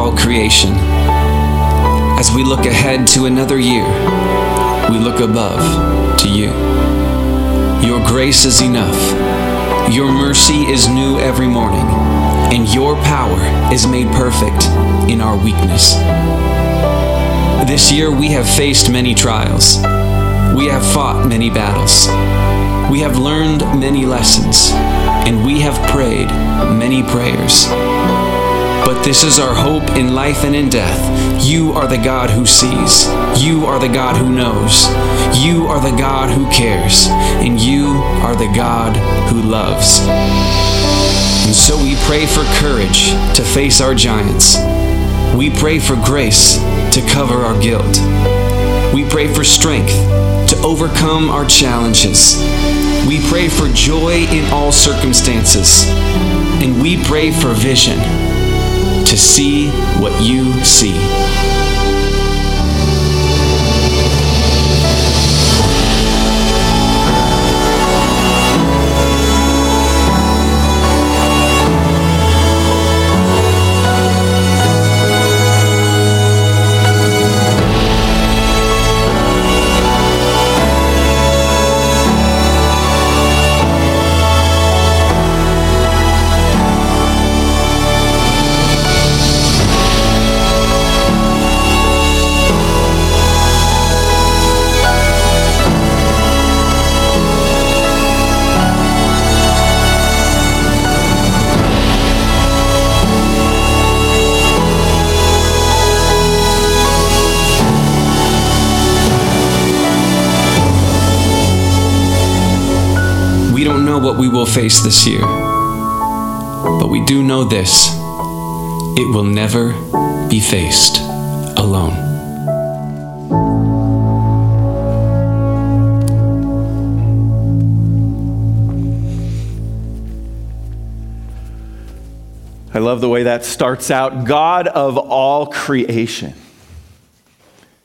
all creation, as we look ahead to another year, we look above to you. Your grace is enough. Your mercy is new every morning, and your power is made perfect in our weakness. This year we have faced many trials. We have fought many battles. We have learned many lessons, and we have prayed many prayers. But this is our hope in life and in death. You are the God who sees. You are the God who knows. You are the God who cares. And you are the God who loves. And so we pray for courage to face our giants. We pray for grace to cover our guilt. We pray for strength to overcome our challenges. We pray for joy in all circumstances. And we pray for vision to see what you see. Face this year, but we do know this it will never be faced alone. I love the way that starts out. God of all creation.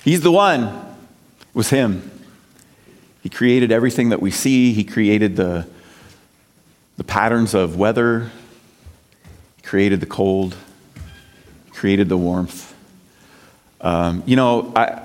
He's the one. It was Him. He created everything that we see, He created the, the patterns of weather, He created the cold, created the warmth. Um, you know, I,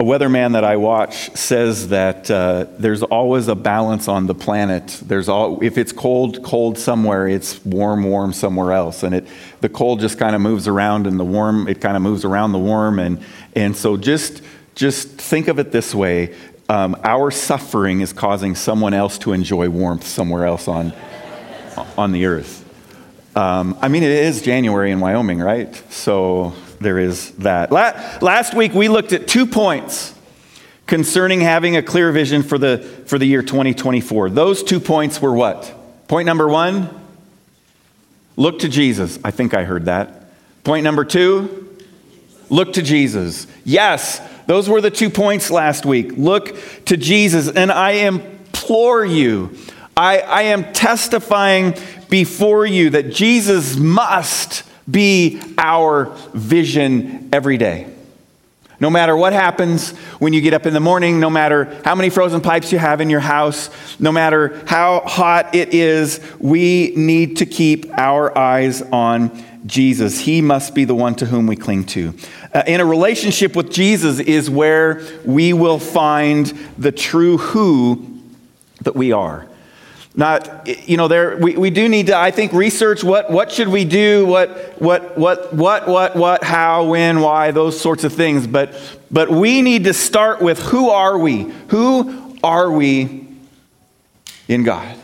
a weatherman that I watch says that uh, there's always a balance on the planet. There's all, if it's cold, cold somewhere, it's warm, warm somewhere else, and it the cold just kind of moves around, and the warm it kind of moves around the warm, and and so just just think of it this way: um, our suffering is causing someone else to enjoy warmth somewhere else on on the earth. Um, I mean, it is January in Wyoming, right? So there is that. La- last week we looked at two points concerning having a clear vision for the, for the year 2024. Those two points were what? Point number one, look to Jesus. I think I heard that. Point number two, look to Jesus. Yes, those were the two points last week. Look to Jesus. And I implore you, I, I am testifying before you that Jesus must be our vision every day. No matter what happens when you get up in the morning, no matter how many frozen pipes you have in your house, no matter how hot it is, we need to keep our eyes on Jesus. He must be the one to whom we cling to. Uh, in a relationship with Jesus is where we will find the true who that we are. Not, you know, there we, we do need to, I think, research what what should we do, what what what what what what, how, when, why, those sorts of things. But but we need to start with who are we? Who are we in God?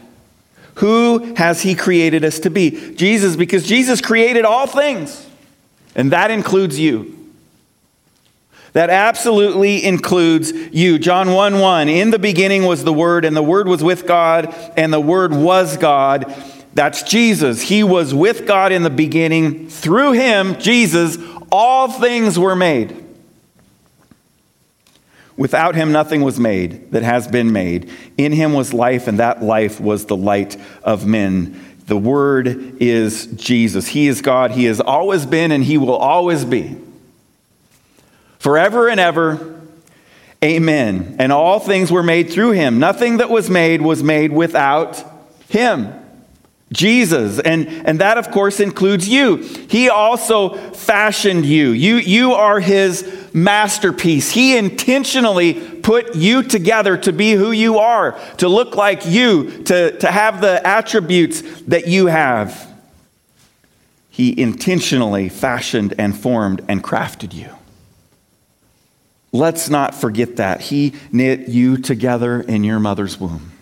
Who has He created us to be? Jesus, because Jesus created all things, and that includes you. That absolutely includes you. John 1 1. In the beginning was the Word, and the Word was with God, and the Word was God. That's Jesus. He was with God in the beginning. Through Him, Jesus, all things were made. Without Him, nothing was made that has been made. In Him was life, and that life was the light of men. The Word is Jesus. He is God. He has always been, and He will always be forever and ever. Amen. And all things were made through him. Nothing that was made was made without him. Jesus. And, and that, of course, includes you. He also fashioned you. you. You are his masterpiece. He intentionally put you together to be who you are, to look like you, to, to have the attributes that you have. He intentionally fashioned and formed and crafted you. Let's not forget that. He knit you together in your mother's womb.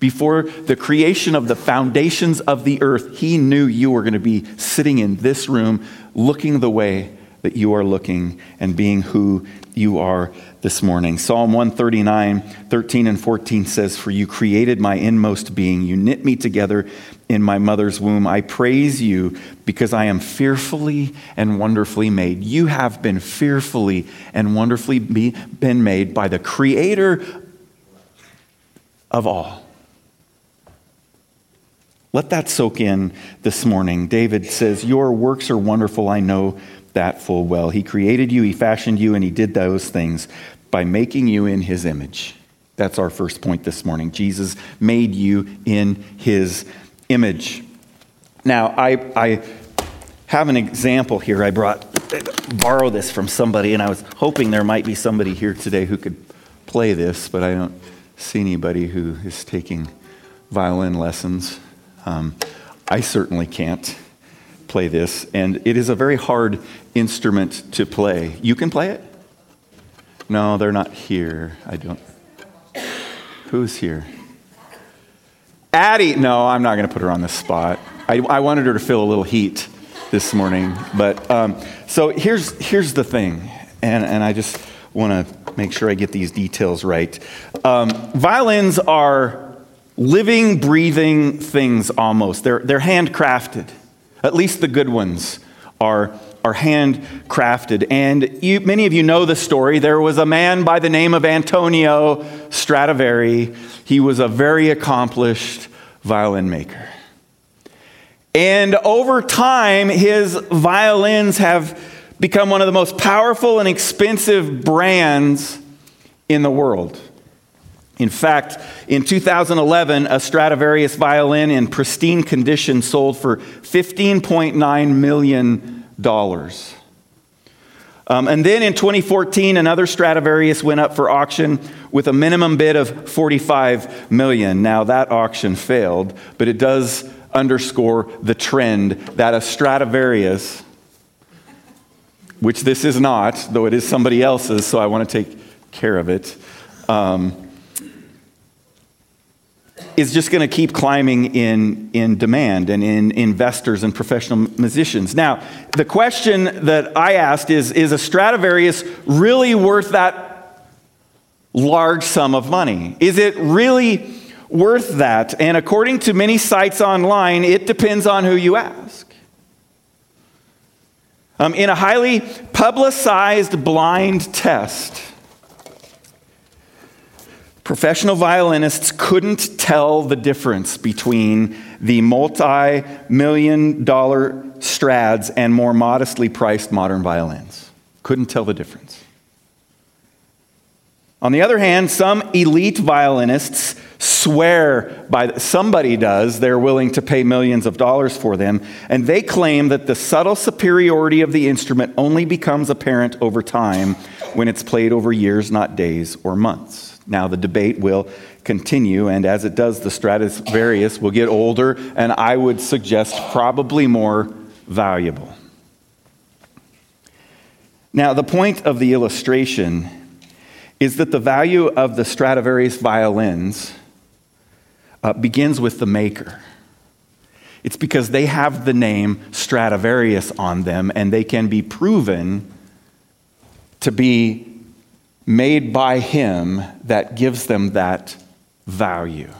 Before the creation of the foundations of the earth, he knew you were going to be sitting in this room looking the way that you are looking and being who you are this morning. Psalm 139, 13 and 14 says, For you created my inmost being. You knit me together in my mother's womb. I praise you because I am fearfully and wonderfully made. You have been fearfully and wonderfully be, been made by the creator of all. Let that soak in this morning. David says, Your works are wonderful. I know that full well. He created you, He fashioned you, and He did those things by making you in His image. That's our first point this morning. Jesus made you in His image. Now, I, I have an example here. I brought, borrow this from somebody, and I was hoping there might be somebody here today who could play this, but I don't see anybody who is taking violin lessons. Um, I certainly can't play this, and it is a very hard instrument to play. You can play it? No, they're not here. I don't. Who's here? Addie. No, I'm not going to put her on the spot. I, I, wanted her to feel a little heat this morning. But um, so here's, here's the thing, and, and I just want to make sure I get these details right. Um, violins are living, breathing things almost. They're, they're handcrafted. At least the good ones are, are handcrafted. And you, many of you know the story. There was a man by the name of Antonio Stradivari. He was a very accomplished violin maker. And over time, his violins have become one of the most powerful and expensive brands in the world. In fact, in 2011, a Stradivarius violin in pristine condition sold for $15.9 million. Um, and then in 2014, another Stradivarius went up for auction with a minimum bid of 45 million. Now that auction failed, but it does underscore the trend that a Stradivarius, which this is not, though it is somebody else's, so I want to take care of it. Um, is just going to keep climbing in, in demand and in investors and professional musicians. Now, the question that I asked is Is a Stradivarius really worth that large sum of money? Is it really worth that? And according to many sites online, it depends on who you ask. Um, in a highly publicized blind test, Professional violinists couldn't tell the difference between the multi million dollar strads and more modestly priced modern violins. Couldn't tell the difference. On the other hand, some elite violinists swear by somebody does they're willing to pay millions of dollars for them and they claim that the subtle superiority of the instrument only becomes apparent over time when it's played over years not days or months now, the debate will continue, and as it does, the Stradivarius will get older, and I would suggest probably more valuable. Now, the point of the illustration is that the value of the Stradivarius violins uh, begins with the maker. It's because they have the name Stradivarius on them, and they can be proven to be made by Him that gives them that value.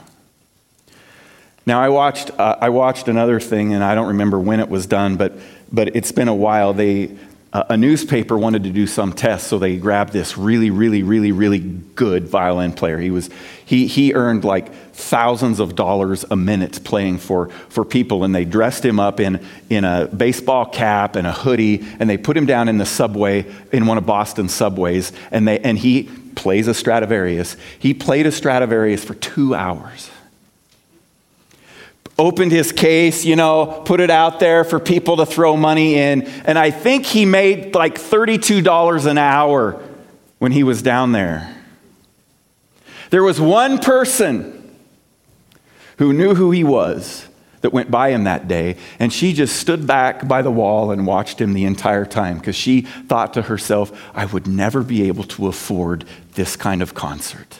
Now, I watched, uh, I watched another thing, and I don't remember when it was done, but, but it's been a while. They, a newspaper wanted to do some test, so they grabbed this really, really, really, really good violin player. He, was, he, he earned like thousands of dollars a minute playing for, for people, and they dressed him up in, in a baseball cap and a hoodie, and they put him down in the subway, in one of Boston's subways, and, they, and he plays a Stradivarius. He played a Stradivarius for two hours opened his case, you know, put it out there for people to throw money in. And I think he made like $32 an hour when he was down there. There was one person who knew who he was that went by him that day, and she just stood back by the wall and watched him the entire time because she thought to herself, I would never be able to afford this kind of concert.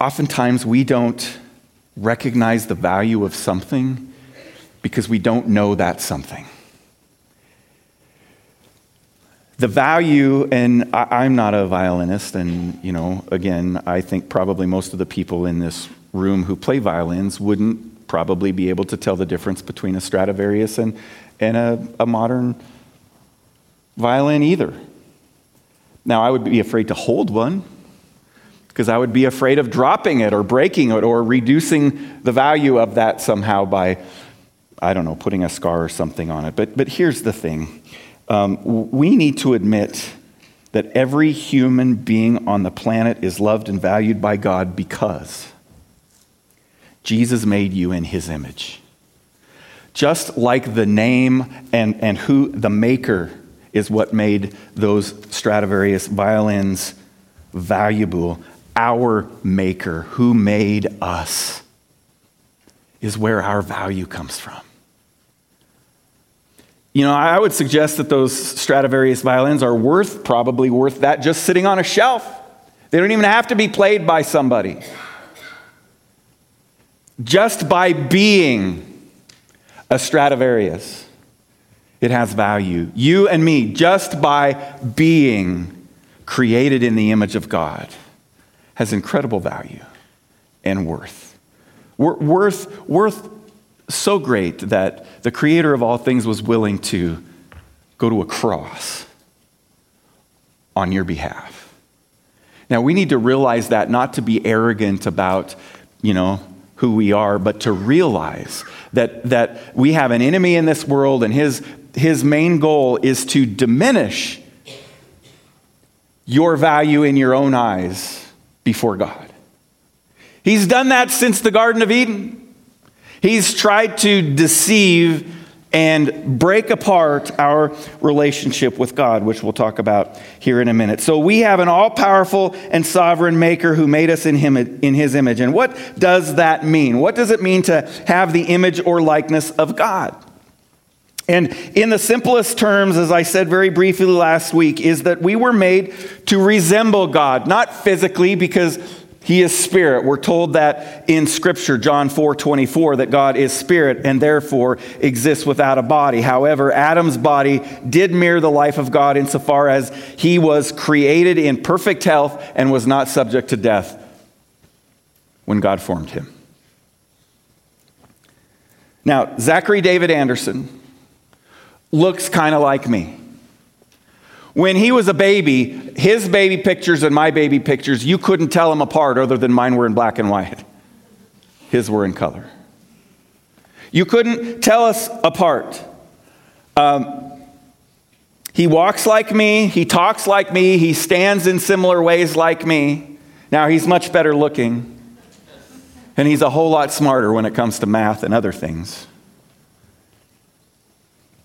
Oftentimes, we don't recognize the value of something because we don't know that something. The value, and I, am not a violinist, and you know, again, I think probably most of the people in this room who play violins wouldn't probably be able to tell the difference between a Stradivarius and, and a, a modern violin either. Now, I would be afraid to hold one because I would be afraid of dropping it or breaking it or reducing the value of that somehow by, I don't know, putting a scar or something on it. But, but here's the thing um, we need to admit that every human being on the planet is loved and valued by God because Jesus made you in his image. Just like the name and, and who the maker is what made those Stradivarius violins valuable our maker, who made us, is where our value comes from. You know, I would suggest that those Stradivarius violins are worth, probably worth that just sitting on a shelf. They don't even have to be played by somebody. Just by being a Stradivarius, it has value. You and me, just by being created in the image of God has incredible value and worth. Worth, worth so great that the creator of all things was willing to go to a cross on your behalf. Now, we need to realize that not to be arrogant about, you know, who we are, but to realize that, that we have an enemy in this world and his, his main goal is to diminish your value in your own eyes before God. He's done that since the Garden of Eden. He's tried to deceive and break apart our relationship with God, which we'll talk about here in a minute. So we have an all powerful and sovereign maker who made us in, him, in his image. And what does that mean? What does it mean to have the image or likeness of God? And in the simplest terms, as I said very briefly last week, is that we were made to resemble God, not physically, because he is spirit. We're told that in Scripture, John 4 24, that God is spirit and therefore exists without a body. However, Adam's body did mirror the life of God insofar as he was created in perfect health and was not subject to death when God formed him. Now, Zachary David Anderson looks kind of like me. When he was a baby, his baby pictures and my baby pictures, you couldn't tell them apart other than mine were in black and white. His were in color. You couldn't tell us apart. Um, he walks like me, he talks like me, he stands in similar ways like me. Now, he's much better looking, and he's a whole lot smarter when it comes to math and other things.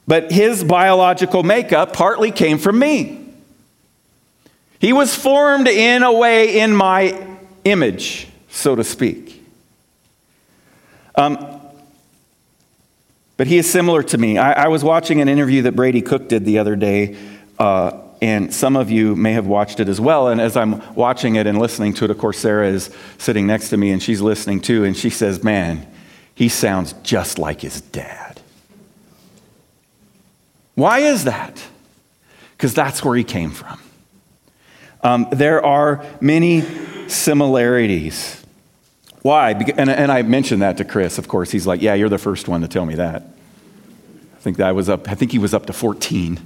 But his biological makeup partly came from me. He was formed in a way in my image, so to speak. Um, but he is similar to me. I, I, was watching an interview that Brady Cook did the other day, uh, and some of you may have watched it as well. And as I'm watching it and listening to it, of course, Sarah is sitting next to me and she's listening too, and she says, Man, he sounds just like his dad. Why is that? Because that's where he came from. Um, there are many similarities. Why? And, and I mentioned that to Chris, of course. He's like, Yeah, you're the first one to tell me that. I think that was up, I think he was up to 14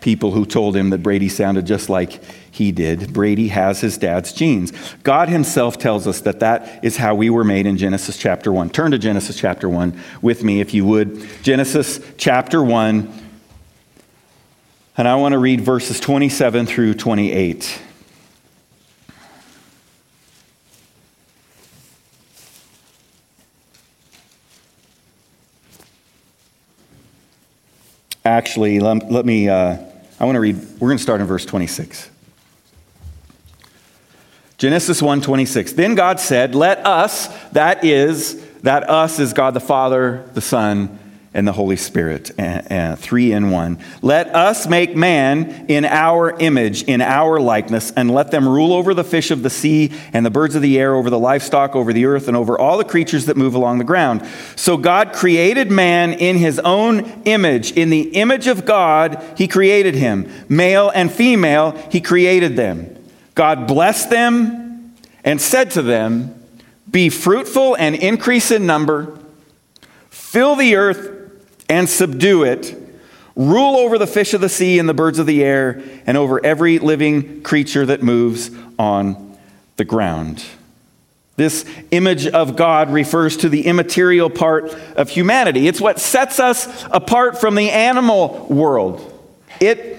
people who told him that Brady sounded just like he did. Brady has his dad's genes. God himself tells us that that is how we were made in Genesis chapter 1. Turn to Genesis chapter 1 with me, if you would. Genesis chapter 1, and I want to read verses 27 through 28. Actually, let, let me, uh, I want to read, we're going to start in verse 26. Genesis 1:26. Then God said, "Let us, that is, that us is God the Father, the Son, and the Holy Spirit, and, and three in one. Let us make man in our image, in our likeness, and let them rule over the fish of the sea and the birds of the air, over the livestock, over the earth, and over all the creatures that move along the ground. So God created man in his own image. In the image of God, he created him. Male and female, he created them. God blessed them and said to them, Be fruitful and increase in number, fill the earth and subdue it, rule over the fish of the sea and the birds of the air, and over every living creature that moves on the ground. This image of God refers to the immaterial part of humanity. It's what sets us apart from the animal world. It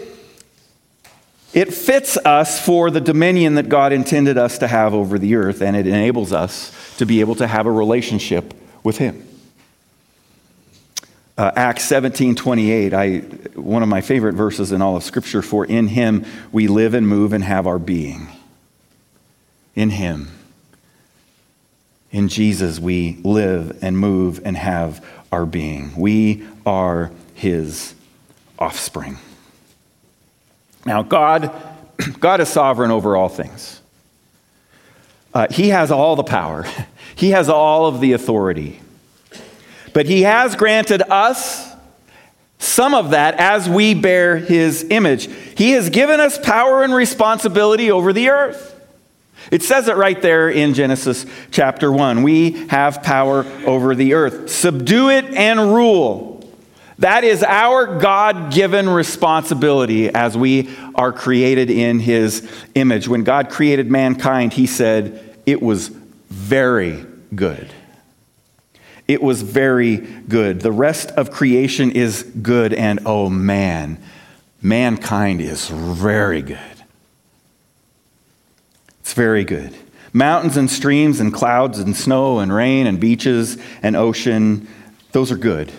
it fits us for the dominion that God intended us to have over the earth, and it enables us to be able to have a relationship with Him. Uh, Acts 17 28, I, one of my favorite verses in all of Scripture, for in Him we live and move and have our being. In Him. In Jesus we live and move and have our being. We are His offspring. Now, God, God is sovereign over all things. Uh, he has all the power, He has all of the authority. But He has granted us some of that as we bear His image. He has given us power and responsibility over the earth. It says it right there in Genesis chapter 1. We have power over the earth. Subdue it and rule. That is our God given responsibility as we are created in His image. When God created mankind, He said, It was very good. It was very good. The rest of creation is good, and oh man, mankind is very good. It's very good. Mountains and streams and clouds and snow and rain and beaches and ocean, those are good.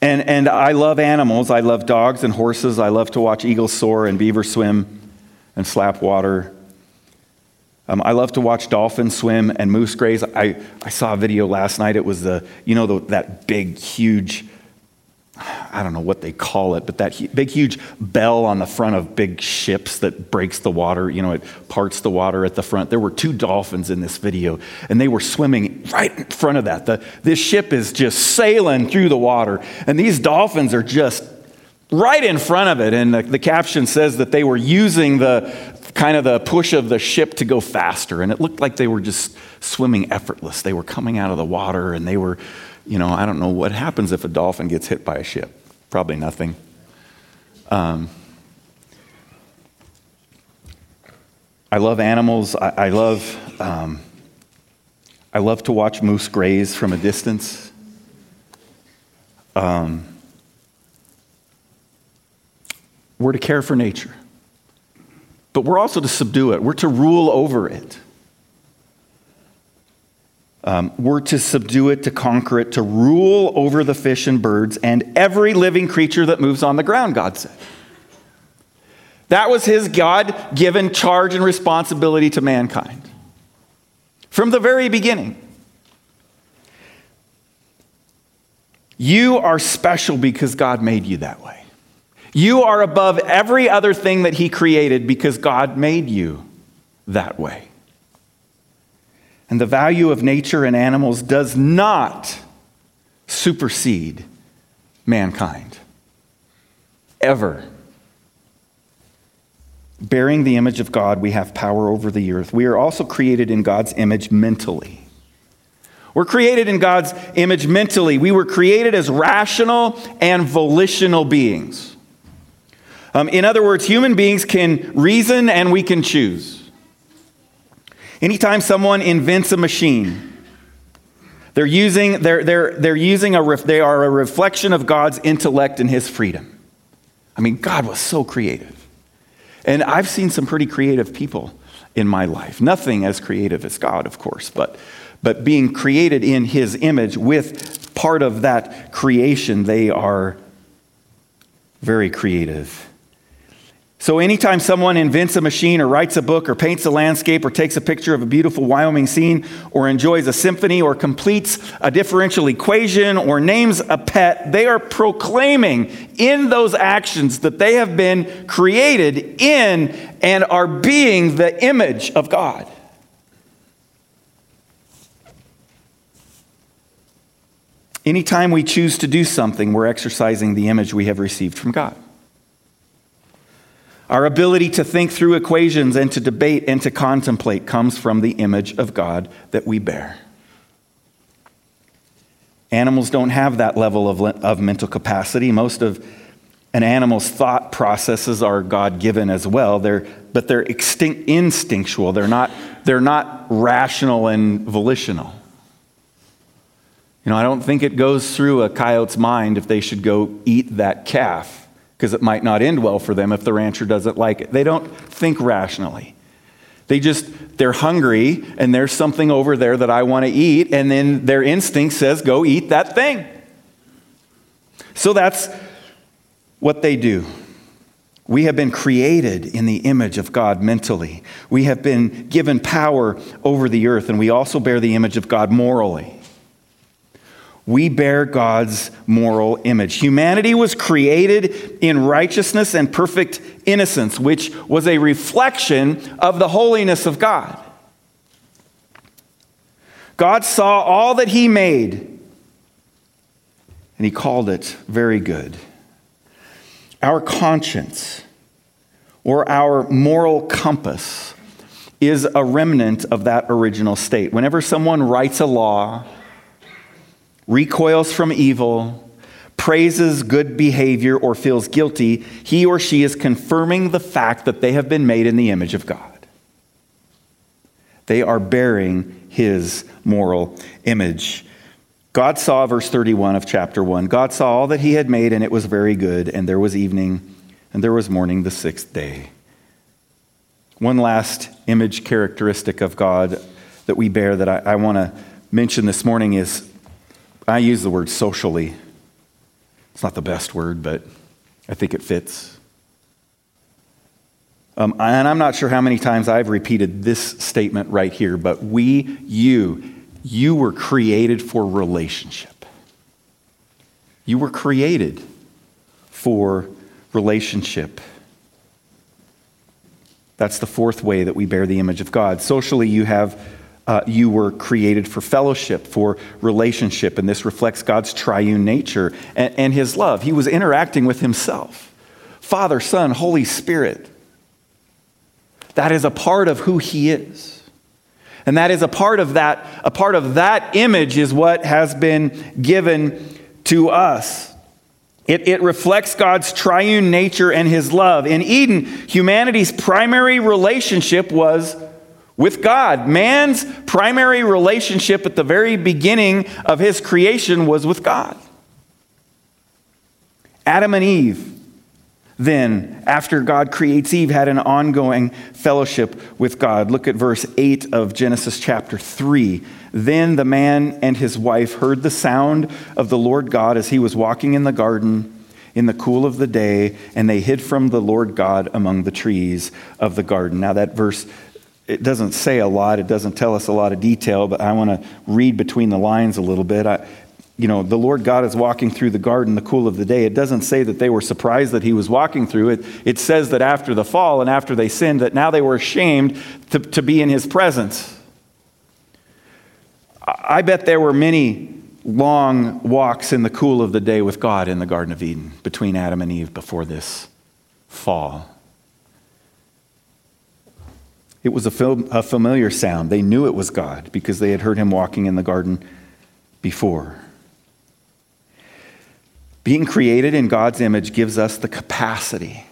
And, and I love animals. I love dogs and horses. I love to watch eagles soar and beavers swim and slap water. Um, I love to watch dolphins swim and moose graze. I, I saw a video last night. It was the, you know, the, that big, huge I don't know what they call it, but that big, huge bell on the front of big ships that breaks the water, you know, it parts the water at the front. There were two dolphins in this video, and they were swimming right in front of that. The, this ship is just sailing through the water, and these dolphins are just right in front of it. And the, the caption says that they were using the kind of the push of the ship to go faster, and it looked like they were just swimming effortless. They were coming out of the water, and they were you know, I don't know what happens if a dolphin gets hit by a ship. Probably nothing. Um, I love animals. I, I love, um, I love to watch moose graze from a distance. Um, we're to care for nature, but we're also to subdue it. We're to rule over it. Um, we're to subdue it, to conquer it, to rule over the fish and birds and every living creature that moves on the ground, God said. That was his God given charge and responsibility to mankind from the very beginning. You are special because God made you that way. You are above every other thing that He created because God made you that way. And the value of nature and animals does not supersede mankind. Ever. Bearing the image of God, we have power over the earth. We are also created in God's image mentally. We're created in God's image mentally. We were created as rational and volitional beings. Um, in other words, human beings can reason and we can choose. Anytime someone invents a machine, they're using, they're, they're, they're using a, they are a reflection of God's intellect and his freedom. I mean, God was so creative. And I've seen some pretty creative people in my life. Nothing as creative as God, of course, but, but being created in his image with part of that creation, they are Very creative. So, anytime someone invents a machine or writes a book or paints a landscape or takes a picture of a beautiful Wyoming scene or enjoys a symphony or completes a differential equation or names a pet, they are proclaiming in those actions that they have been created in and are being the image of God. Anytime we choose to do something, we're exercising the image we have received from God. Our ability to think through equations and to debate and to contemplate comes from the image of God that we bear. Animals don't have that level of, of mental capacity. Most of an animal's thought processes are God given as well, they're, but they're extinct, instinctual. They're not, they're not rational and volitional. You know, I don't think it goes through a coyote's mind if they should go eat that calf because it might not end well for them if the rancher doesn't like it. They don't think rationally. They just, they're hungry and there's something over there that I want to eat, and then their instinct says, go eat that thing. So that's what they do. We have been created in the image of God mentally. We have been given power over the earth, and we also bear the image of God morally we bear God's moral image. Humanity was created in righteousness and perfect innocence, which was a reflection of the holiness of God. God saw all that He made, and He called it very good. Our conscience or our moral compass is a remnant of that original state. Whenever someone writes a law, recoils from evil, praises good behavior, or feels guilty, he or she is confirming the fact that they have been made in the image of God. They are bearing his moral image. God saw, verse 31 of chapter 1, God saw all that he had made, and it was very good, and there was evening, and there was morning the sixth day. One last image characteristic of God that we bear that I, I want to mention this morning is I use the word socially. It's not the best word, but I think it fits. Um, and I'm not sure how many times I've repeated this statement right here, but we, you, you were created for relationship. You were created for relationship. That's the fourth way that we bear the image of God. Socially, you have uh, you were created for fellowship, for relationship, and this reflects God's triune nature and, and His love. He was interacting with Himself Father, Son, Holy Spirit. That is a part of who He is. And that is a part of that, a part of that image is what has been given to us. It, it, reflects God's triune nature and his love. In Eden, humanity's primary relationship was with God. Man's primary relationship at the very beginning of his creation was with God. Adam and Eve, then, after God creates Eve, had an ongoing fellowship with God. Look at verse 8 of Genesis chapter 3. Then the man and his wife heard the sound of the Lord God as he was walking in the garden in the cool of the day, and they hid from the Lord God among the trees of the garden. Now, that verse it doesn't say a lot, it doesn't tell us a lot of detail, but I want to read between the lines a little bit. I, you know, the Lord God is walking through the garden the cool of the day. It doesn't say that they were surprised that he was walking through it. It says that after the fall and after they sinned, that now they were ashamed to, to be in his presence. I bet there were many long walks in the cool of the day with God in the Garden of Eden between Adam and Eve before this fall. It was a, a familiar sound. They knew it was God because they had heard him walking in the garden before. Being created in God's image gives us the capacity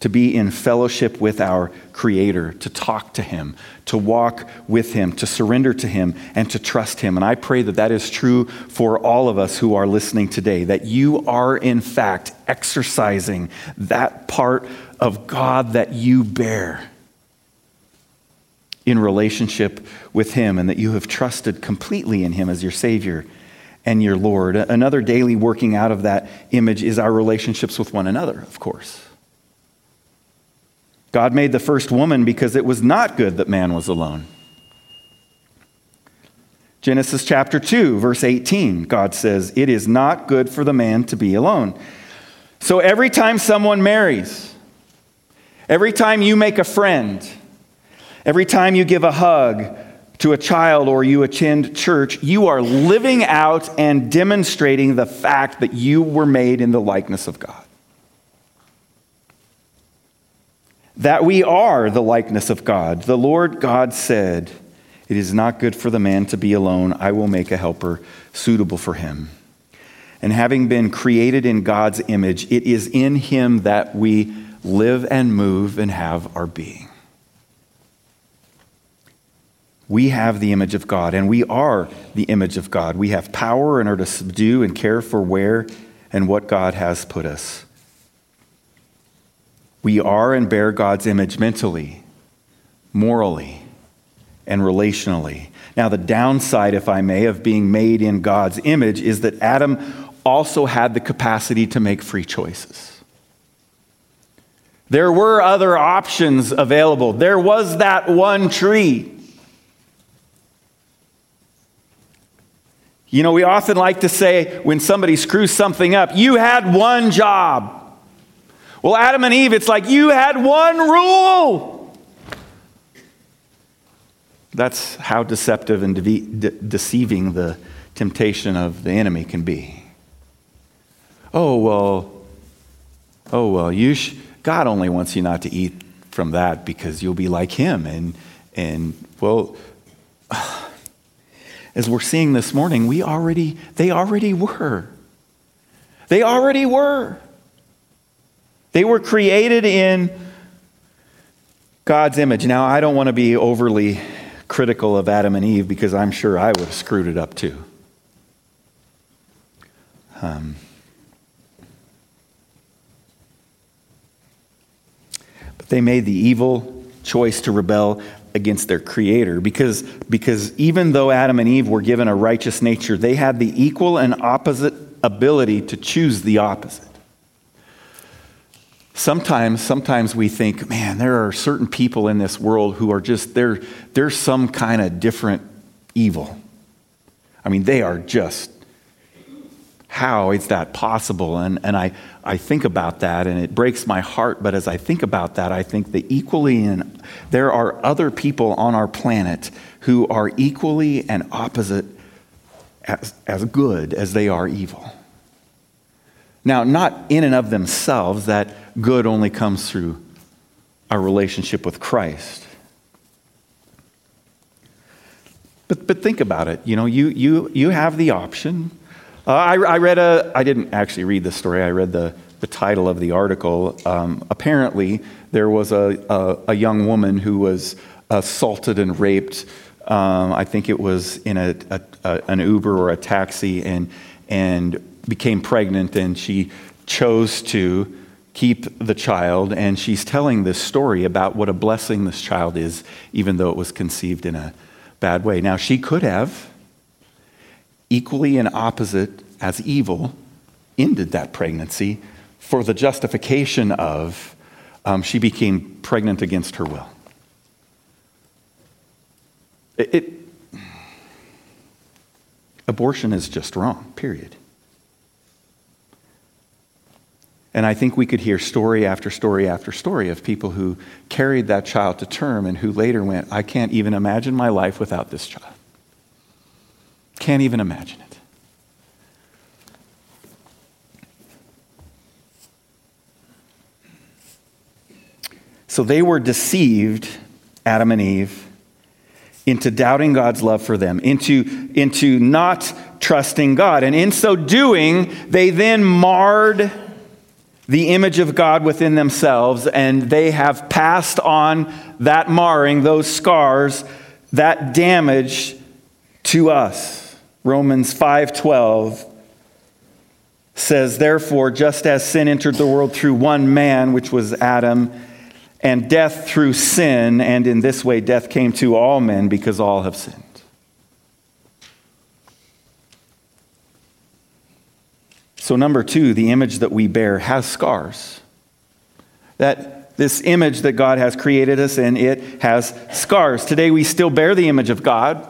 to be in fellowship with our Creator, to talk to Him, to walk with Him, to surrender to Him, and to trust Him. And I pray that that is true for all of us who are listening today, that you are, in fact, exercising that part of God that you bear in relationship with Him and that you have trusted completely in Him as your Savior and your Lord. Another daily working out of that image is our relationships with one another, of course. God made the first woman because it was not good that man was alone. Genesis chapter 2, verse 18, God says, It is not good for the man to be alone. So every time someone marries, every time you make a friend, every time you give a hug to a child or you attend church, you are living out and demonstrating the fact that you were made in the likeness of God. That we are the likeness of God. The Lord God said, It is not good for the man to be alone. I will make a helper suitable for him. And having been created in God's image, it is in him that we live and move and have our being. We have the image of God, and we are the image of God. We have power and are to subdue and care for where and what God has put us. We are and bear God's image mentally, morally, and relationally. Now, the downside, if I may, of being made in God's image is that Adam also had the capacity to make free choices. There were other options available. There was that one tree. You know, we often like to say when somebody screws something up, you had one job. Well, Adam and Eve, it's like you had one rule. That's how deceptive and de- de- deceiving the temptation of the enemy can be. Oh, well, oh, well, you sh- God only wants you not to eat from that because you'll be like him. And, and well, as we're seeing this morning, we already, they already were. They already were. They were created in God's image. Now, I don't want to be overly critical of Adam and Eve because I'm sure I would have screwed it up too. Um, but they made the evil choice to rebel against their creator because, because even though Adam and Eve were given a righteous nature, they had the equal and opposite ability to choose the opposite. Sometimes, sometimes we think, man, there are certain people in this world who are just, they're, they're some kind of different evil. I mean, they are just, how is that possible? And, and I, I think about that and it breaks my heart. But as I think about that, I think that equally, and there are other people on our planet who are equally and opposite as, as good as they are evil. Now, not in and of themselves, that good only comes through our relationship with Christ. But, but think about it. You know, you, you, you have the option. Uh, I, I read a, I didn't actually read the story, I read the, the title of the article. Um, apparently, there was a, a, a, young woman who was assaulted and raped. Um, I think it was in a, a, an Uber or a taxi and, and became pregnant, and she chose to keep the child, and she's telling this story about what a blessing this child is, even though it was conceived in a bad way. Now, she could have, equally and opposite as evil, ended that pregnancy for the justification of um, she became pregnant against her will. It, it, abortion is just wrong, period. And I think we could hear story after story after story of people who carried that child to term and who later went, I can't even imagine my life without this child. Can't even imagine it. So they were deceived, Adam and Eve, into doubting God's love for them, into, into not trusting God. And in so doing, they then marred the image of God within themselves, and they have passed on that marring, those scars, that damage to us. Romans 5:12 says, "Therefore, just as sin entered the world through one man, which was Adam, and death through sin, and in this way death came to all men because all have sinned." So, number two, the image that we bear has scars. That this image that God has created us in, it has scars. Today we still bear the image of God.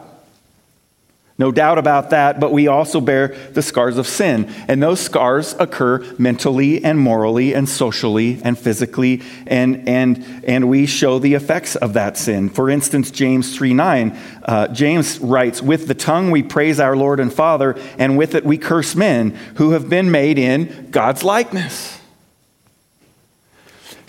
No doubt about that, but we also bear the scars of sin. And those scars occur mentally and morally and socially and physically, and, and, and we show the effects of that sin. For instance, James 3 9, uh, James writes, With the tongue we praise our Lord and Father, and with it we curse men who have been made in God's likeness.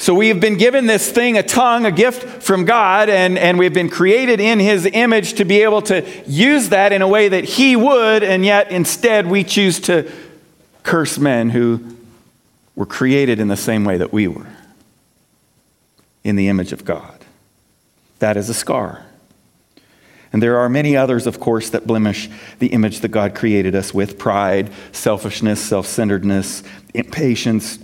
So we have been given this thing, a tongue, a gift from God, and, and we've been created in His image to be able to use that in a way that He would, and yet instead we choose to curse men who were created in the same way that we were, in the image of God. That is a scar. And there are many others, of course, that blemish the image that God created us with pride, selfishness, self centeredness, impatience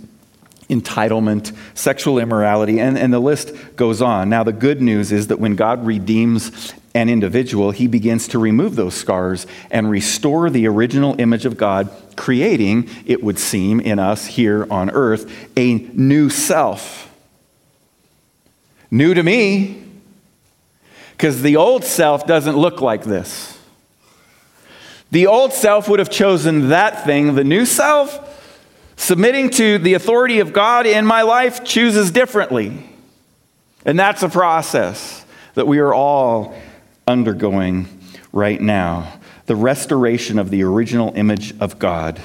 entitlement, sexual immorality, and, and the list goes on. Now, the good news is that when God redeems an individual, he begins to remove those scars and restore the original image of God, creating, it would seem, in us here on earth, a new self. New to me, because the old self doesn't look like this. The old self would have chosen that thing, the new self Submitting to the authority of God in my life chooses differently. And that's a process that we are all undergoing right now. The restoration of the original image of God.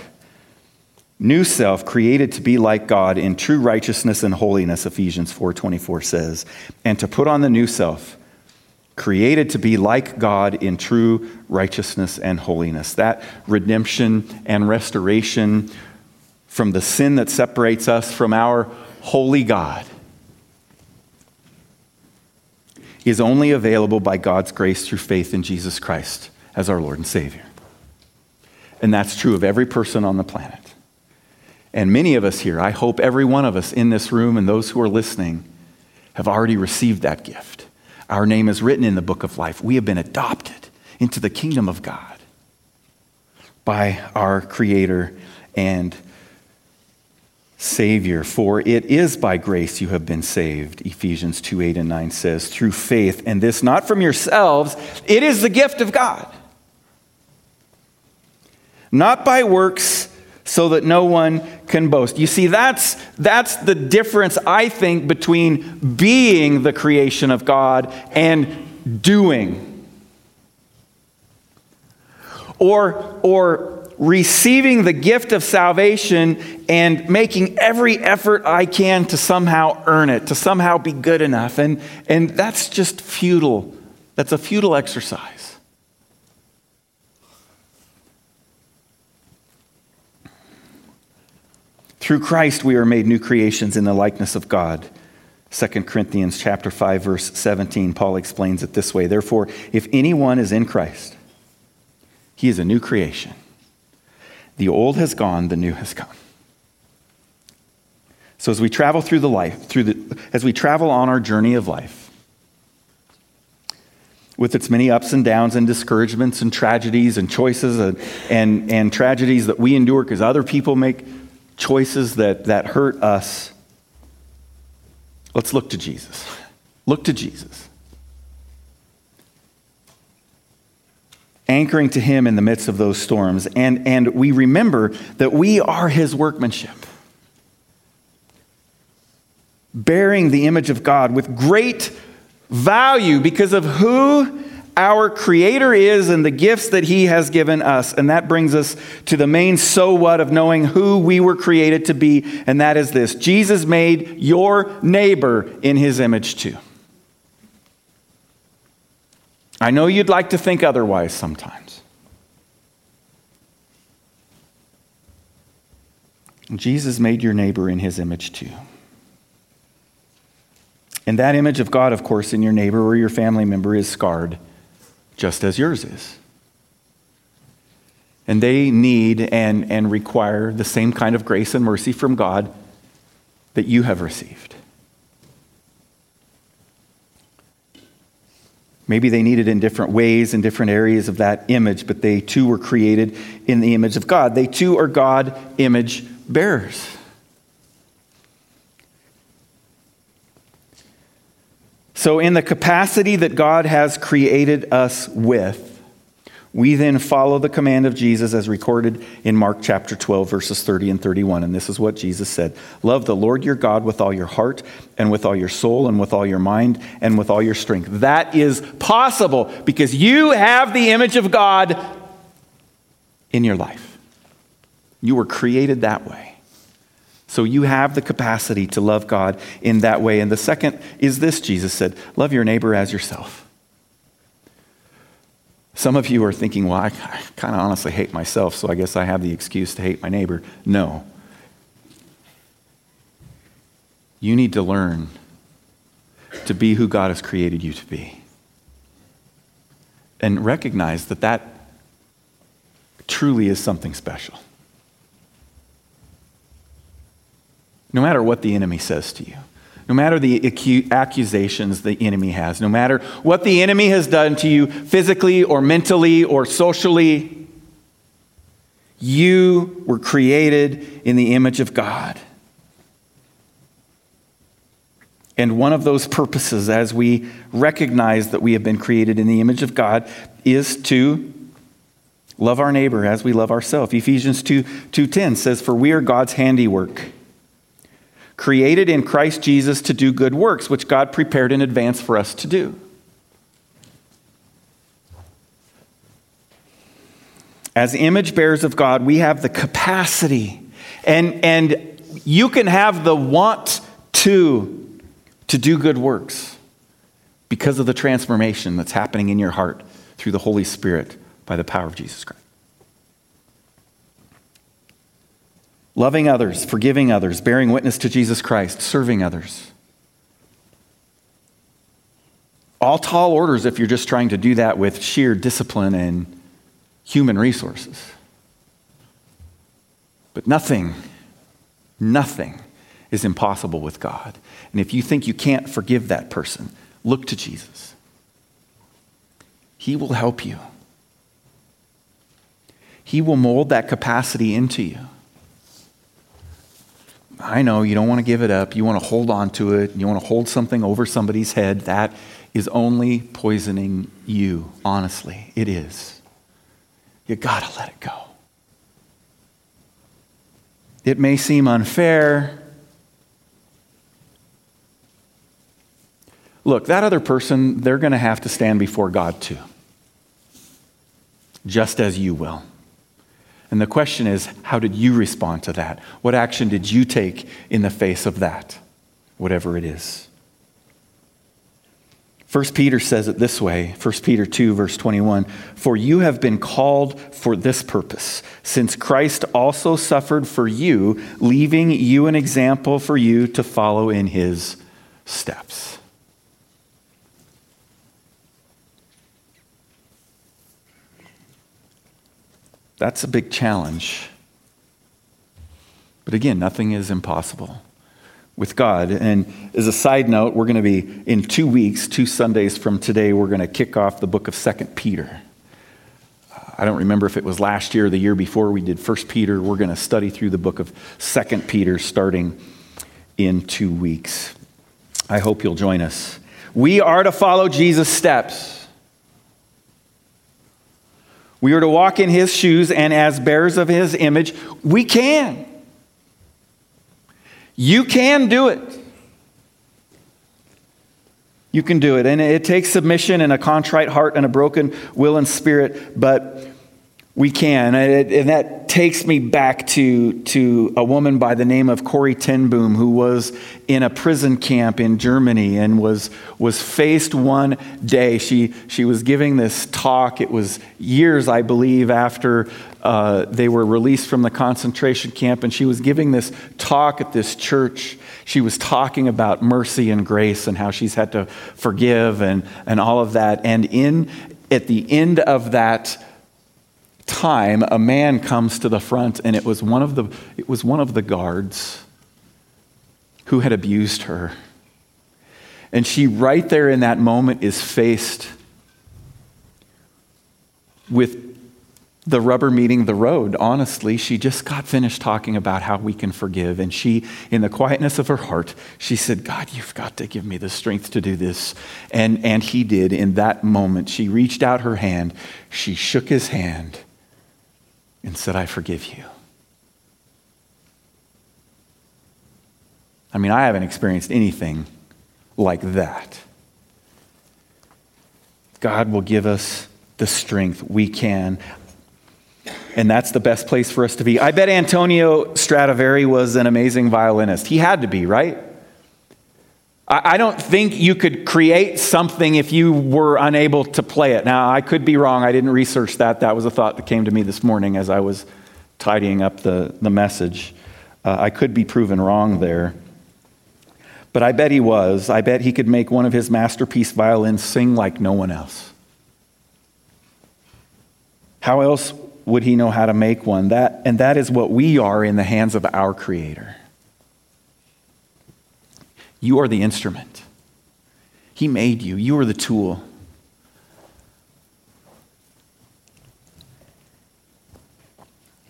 New self created to be like God in true righteousness and holiness, Ephesians 4:24 says, and to put on the new self created to be like God in true righteousness and holiness. That redemption and restoration from the sin that separates us from our holy God is only available by God's grace through faith in Jesus Christ as our Lord and Savior. And that's true of every person on the planet. And many of us here, I hope every one of us in this room and those who are listening, have already received that gift. Our name is written in the book of life. We have been adopted into the kingdom of God by our Creator and Savior. For it is by grace you have been saved, Ephesians 2 8 and 9 says, through faith, and this not from yourselves, it is the gift of God. Not by works, so that no one can boast. You see, that's, that's the difference, I think, between being the creation of God and doing. Or, or receiving the gift of salvation and making every effort I can to somehow earn it, to somehow be good enough. And, and that's just futile. That's a futile exercise. Through Christ we are made new creations in the likeness of God. 2 Corinthians chapter 5 verse 17 Paul explains it this way. Therefore, if anyone is in Christ, he is a new creation. The old has gone, the new has come. So as we travel through the life, through the, as we travel on our journey of life, with its many ups and downs and discouragements and tragedies and choices and, and, and tragedies that we endure because other people make choices that, that hurt us, let's look to Jesus. Look to Jesus. Anchoring to Him in the midst of those storms. And, and we remember that we are His workmanship, bearing the image of God with great value because of who our Creator is and the gifts that He has given us. And that brings us to the main so what of knowing who we were created to be, and that is this Jesus made your neighbor in His image too. I know you'd like to think otherwise sometimes. Jesus made your neighbor in his image too. And that image of God, of course, in your neighbor or your family member is scarred, just as yours is. And they need and, and require the same kind of grace and mercy from God that you have received. Maybe they need it in different ways, in different areas of that image, but they too were created in the image of God. They too are God image bearers. So, in the capacity that God has created us with, we then follow the command of Jesus as recorded in Mark chapter 12, verses 30 and 31. And this is what Jesus said Love the Lord your God with all your heart, and with all your soul, and with all your mind, and with all your strength. That is possible because you have the image of God in your life. You were created that way. So you have the capacity to love God in that way. And the second is this Jesus said, Love your neighbor as yourself. Some of you are thinking, well, I, kind of honestly hate myself, so I guess I have the excuse to hate my neighbor. No. You need to learn to be who God has created you to be. And recognize that that truly is something special. No matter what the enemy says to you no matter the accusations the enemy has, no matter what the enemy has done to you physically or mentally or socially, you were created in the image of God. And one of those purposes, as we recognize that we have been created in the image of God, is to love our neighbor as we love ourselves. Ephesians 2 2:10 says, For we are God's handiwork created in Christ Jesus to do good works, which God prepared in advance for us to do. As image bearers of God, we have the capacity and, and you can have the want to, to do good works because of the transformation that's happening in your heart through the Holy Spirit by the power of Jesus Christ. Loving others, forgiving others, bearing witness to Jesus Christ, serving others. All tall orders if you're just trying to do that with sheer discipline and human resources. But nothing, nothing is impossible with God. And if you think you can't forgive that person, look to Jesus. He will help you. He will mold that capacity into you. I know you don't want to give it up. You want to hold on to it. You want to hold something over somebody's head. That is only poisoning you, honestly. It is. You got to let it go. It may seem unfair. Look, that other person, they're going to have to stand before God too, just as you will. And the question is, how did you respond to that? What action did you take in the face of that, whatever it is? 1 Peter says it this way 1 Peter 2, verse 21 For you have been called for this purpose, since Christ also suffered for you, leaving you an example for you to follow in his steps. That's a big challenge. But again, nothing is impossible with God. And as a side note, we're going to be in two weeks, two Sundays from today, we're going to kick off the book of Second Peter. I don't remember if it was last year or the year before we did First Peter. We're going to study through the book of Second Peter starting in two weeks. I hope you'll join us. We are to follow Jesus' steps. We are to walk in his shoes, and as bearers of his image, we can. You can do it. You can do it. And it takes submission and a contrite heart and a broken will and spirit, but we can. And that takes me back to, to a woman by the name of Corrie ten Boom, who was in a prison camp in Germany and was, was faced one day. She, she was giving this talk. It was years, I believe, after uh, they were released from the concentration camp. And she was giving this talk at this church. She was talking about mercy and grace and how she's had to forgive and, and all of that. And in, at the end of that, time, a man comes to the front, and it was one of the, it was one of the guards who had abused her. And she, right there in that moment, is faced with the rubber meeting the road, honestly. She just got finished talking about how we can forgive. And she, in the quietness of her heart, she said, God, you've got to give me the strength to do this. And, and he did in that moment. She reached out her hand, she shook his hand, and said, I forgive you. I mean, I haven't experienced anything like that. God will give us the strength we can. And that's the best place for us to be. I bet Antonio Stradivari was an amazing violinist. He had to be, right? I don't think you could create something if you were unable to play it. Now, I could be wrong. I didn't research that. That was a thought that came to me this morning as I was tidying up the, the message. Uh, I could be proven wrong there. But I bet he was. I bet he could make one of his masterpiece violins sing like no one else. How else would he know how to make one? That, and that is what we are in the hands of our Creator. You are the instrument. He made you. You are the tool.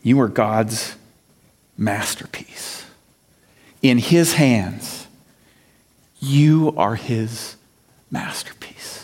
You are God's masterpiece. In His hands, you are his masterpiece.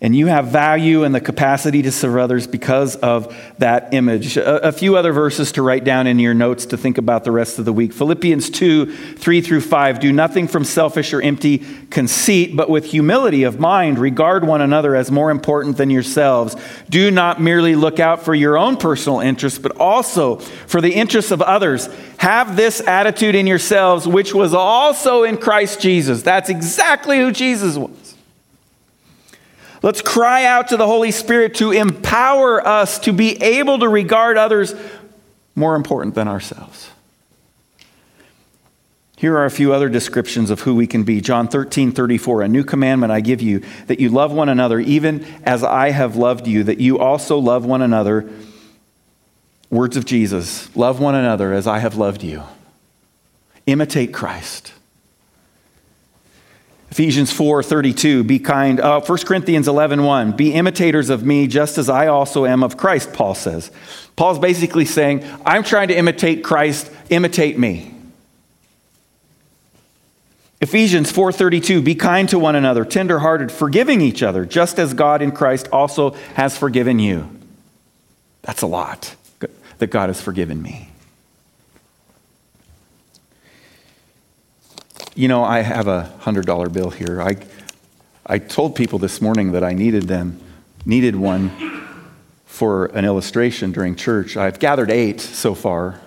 And you have value and the capacity to serve others because of that image. A, a, few other verses to write down in your notes to think about the rest of the week. Philippians 2 3 through 5. Do nothing from selfish or empty conceit, but with humility of mind, regard one another as more important than yourselves. Do not merely look out for your own personal interests, but also for the interests of others. Have this attitude in yourselves, which was also in Christ Jesus. That's exactly who Jesus was. Let's cry out to the Holy Spirit to empower us to be able to regard others more important than ourselves. Here are a few other descriptions of who we can be. John 13, 34. A new commandment I give you, that you love one another, even as I have loved you, that you also love one another. Words of Jesus love one another as I have loved you. Imitate Christ. Ephesians 4:32 be kind uh, 1 Corinthians 11:1 1, be imitators of me just as I also am of Christ Paul says. Paul's basically saying I'm trying to imitate Christ imitate me. Ephesians 4:32 be kind to one another tenderhearted forgiving each other just as God in Christ also has forgiven you. That's a lot that God has forgiven me. You know, I have a $100 bill here. I, I told people this morning that I needed them, needed one for an illustration during church. I've gathered eight so far.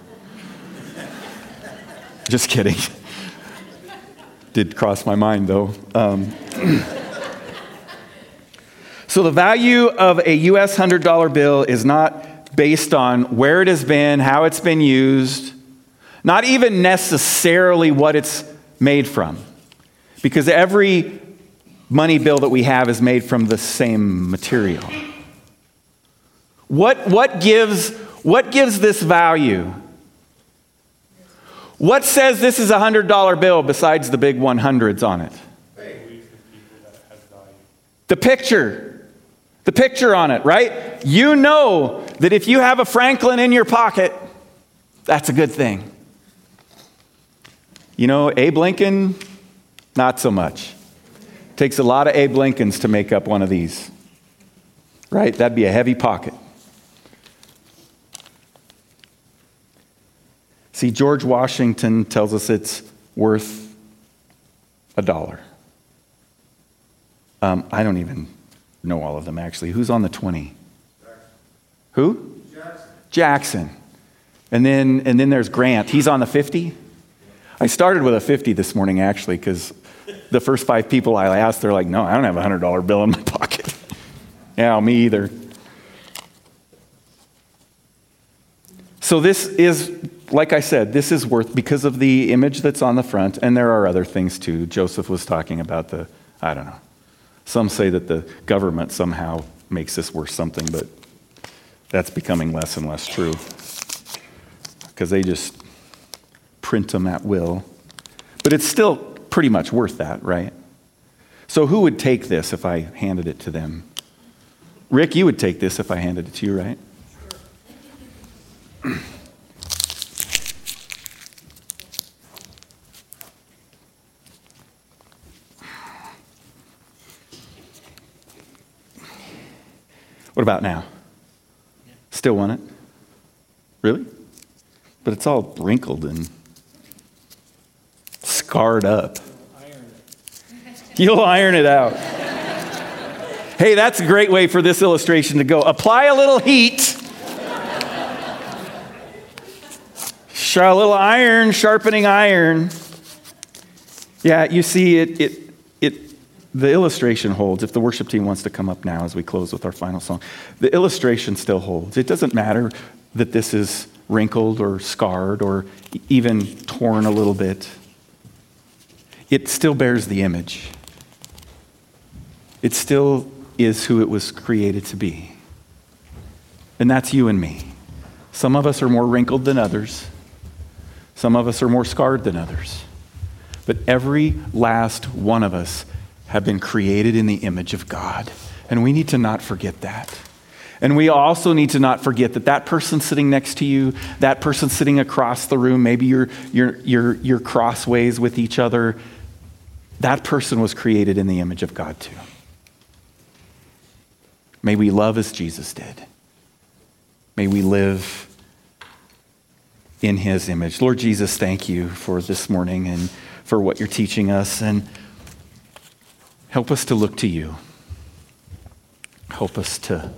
Just kidding. Did cross my mind though. Um, so, the value of a US $100 bill is not based on where it has been, how it's been used, not even necessarily what it's made from. Because every money bill that we have is made from the same material. What, what, gives, what gives this value? What says this is a $100 bill besides the big 100s on it? The picture. The picture on it, right? You know that if you have a Franklin in your pocket, that's a good thing. You know, Abe Lincoln, not so much. Takes a lot of Abe Lincolns to make up one of these, right? That'd be a heavy pocket. See, George Washington tells us it's worth a dollar. Um, I don't even know all of them actually. Who's on the 20? Jackson. Who? Jackson. Jackson. And then, and then there's Grant. He's on the 50? I started with a 50 this morning, actually, because the first five people I asked, they're like, no, I don't have a $100 bill in my pocket. yeah, me either. So, this is, like I said, this is worth because of the image that's on the front, and there are other things too. Joseph was talking about the, I don't know. Some say that the government somehow makes this worth something, but that's becoming less and less true. Because they just print them at will. But it's still pretty much worth that, right? So, who would take this if I handed it to them? Rick, you would take this if I handed it to you, right? What about now? Still want it? Really? But it's all wrinkled and scarred up. You'll iron it out. hey, that's a great way for this illustration to go. Apply a little heat. A little iron, sharpening iron. Yeah, you see, it, it, it, the illustration holds. If the worship team wants to come up now as we close with our final song, the illustration still holds. It doesn't matter that this is wrinkled or scarred or even torn a little bit, it still bears the image. It still is who it was created to be. And that's you and me. Some of us are more wrinkled than others, some of us are more scarred than others. But every last one of us have been created in the image of God. And we need to not forget that. And we also need to not forget that that person sitting next to you, that person sitting across the room, maybe you're, you're, you're, you're crossways with each other, that person was created in the image of God too. May we love as Jesus did. May we live in his image. Lord Jesus, thank you for this morning and for what you're teaching us. And help us to look to you. Help us to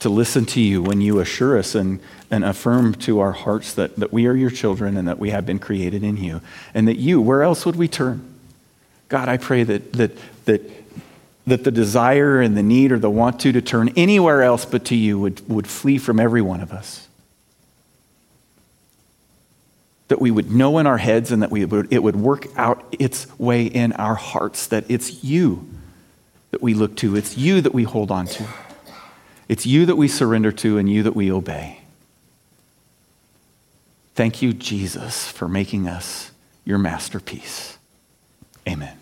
to listen to you when you assure us and, and affirm to our hearts that, that we are your children and that we have been created in you. And that you, where else would we turn? God, I pray that, that, that, that the desire and the need or the want to to turn anywhere else but to you would, would flee from every one of us. That we would know in our heads and that we would, it would work out its way in our hearts that it's you that we look to, it's you that we hold on to. It's you that we surrender to and you that we obey. Thank you, Jesus, for making us your masterpiece. Amen.